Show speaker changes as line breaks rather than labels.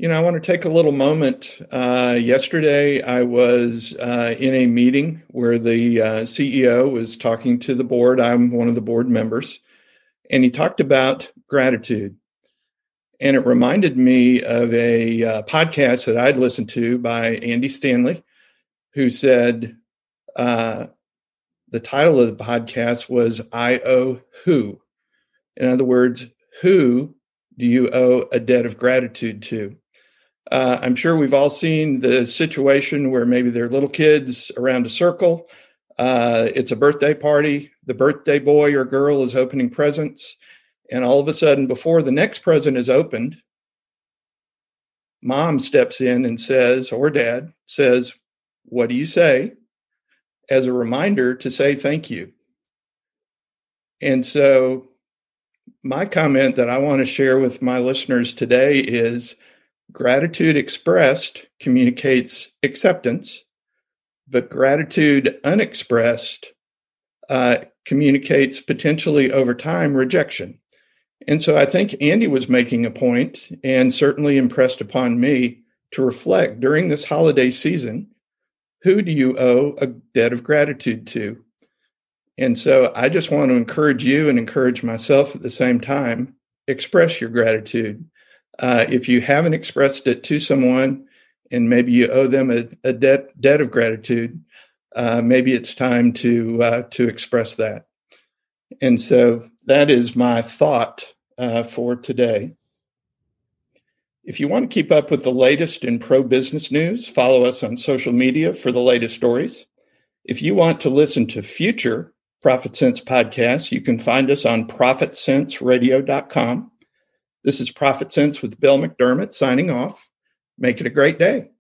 You know, I want to take a little moment. Uh, yesterday, I was uh, in a meeting where the uh, CEO was talking to the board. I'm one of the board members, and he talked about gratitude. And it reminded me of a uh, podcast that I'd listened to by Andy Stanley, who said uh, the title of the podcast was I Owe Who. In other words, who do you owe a debt of gratitude to? Uh, I'm sure we've all seen the situation where maybe there are little kids around a circle. Uh, it's a birthday party. The birthday boy or girl is opening presents. And all of a sudden, before the next present is opened, mom steps in and says, or dad says, What do you say? as a reminder to say thank you. And so, my comment that I want to share with my listeners today is Gratitude expressed communicates acceptance, but gratitude unexpressed uh, communicates potentially over time rejection. And so I think Andy was making a point and certainly impressed upon me to reflect during this holiday season who do you owe a debt of gratitude to? And so I just want to encourage you and encourage myself at the same time express your gratitude uh, if you haven't expressed it to someone and maybe you owe them a, a debt debt of gratitude, uh, maybe it's time to uh, to express that. And so that is my thought uh, for today. If you want to keep up with the latest in pro business news, follow us on social media for the latest stories. If you want to listen to future Profit Sense podcasts, you can find us on profitsenseradio.com. This is Profit Sense with Bill McDermott signing off. Make it a great day.